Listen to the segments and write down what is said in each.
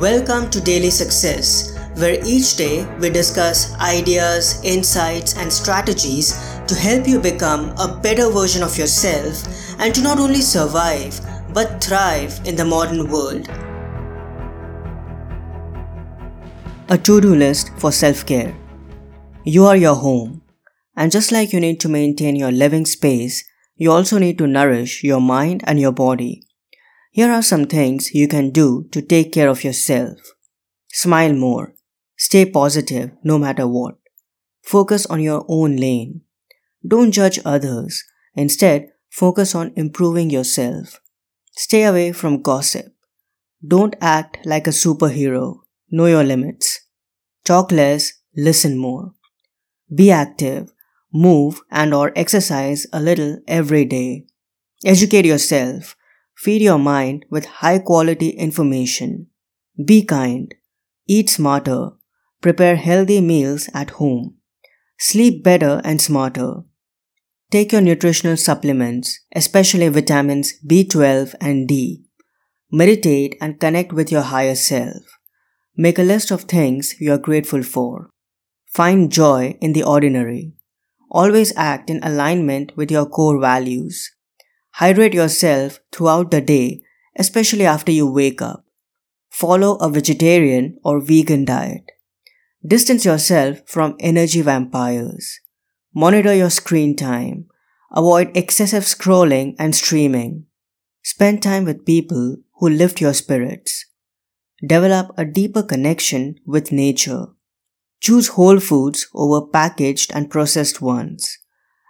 Welcome to Daily Success, where each day we discuss ideas, insights, and strategies to help you become a better version of yourself and to not only survive but thrive in the modern world. A to do list for self care. You are your home, and just like you need to maintain your living space, you also need to nourish your mind and your body. Here are some things you can do to take care of yourself. Smile more. Stay positive no matter what. Focus on your own lane. Don't judge others. Instead, focus on improving yourself. Stay away from gossip. Don't act like a superhero. Know your limits. Talk less, listen more. Be active. Move and or exercise a little every day. Educate yourself. Feed your mind with high quality information. Be kind. Eat smarter. Prepare healthy meals at home. Sleep better and smarter. Take your nutritional supplements, especially vitamins B12 and D. Meditate and connect with your higher self. Make a list of things you are grateful for. Find joy in the ordinary. Always act in alignment with your core values. Hydrate yourself throughout the day, especially after you wake up. Follow a vegetarian or vegan diet. Distance yourself from energy vampires. Monitor your screen time. Avoid excessive scrolling and streaming. Spend time with people who lift your spirits. Develop a deeper connection with nature. Choose whole foods over packaged and processed ones.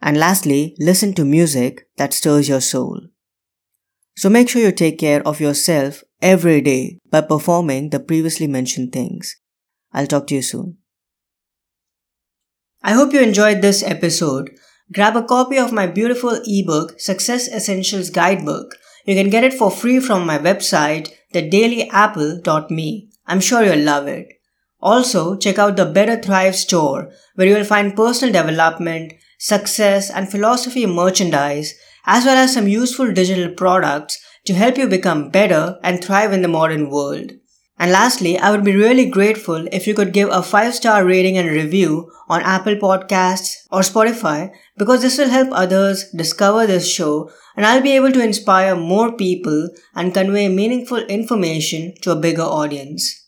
And lastly, listen to music that stirs your soul. So make sure you take care of yourself every day by performing the previously mentioned things. I'll talk to you soon. I hope you enjoyed this episode. Grab a copy of my beautiful ebook, Success Essentials Guidebook. You can get it for free from my website, thedailyapple.me. I'm sure you'll love it. Also, check out the Better Thrive store, where you'll find personal development, success, and philosophy merchandise, as well as some useful digital products to help you become better and thrive in the modern world. And lastly, I would be really grateful if you could give a 5 star rating and review on Apple Podcasts or Spotify because this will help others discover this show and I'll be able to inspire more people and convey meaningful information to a bigger audience.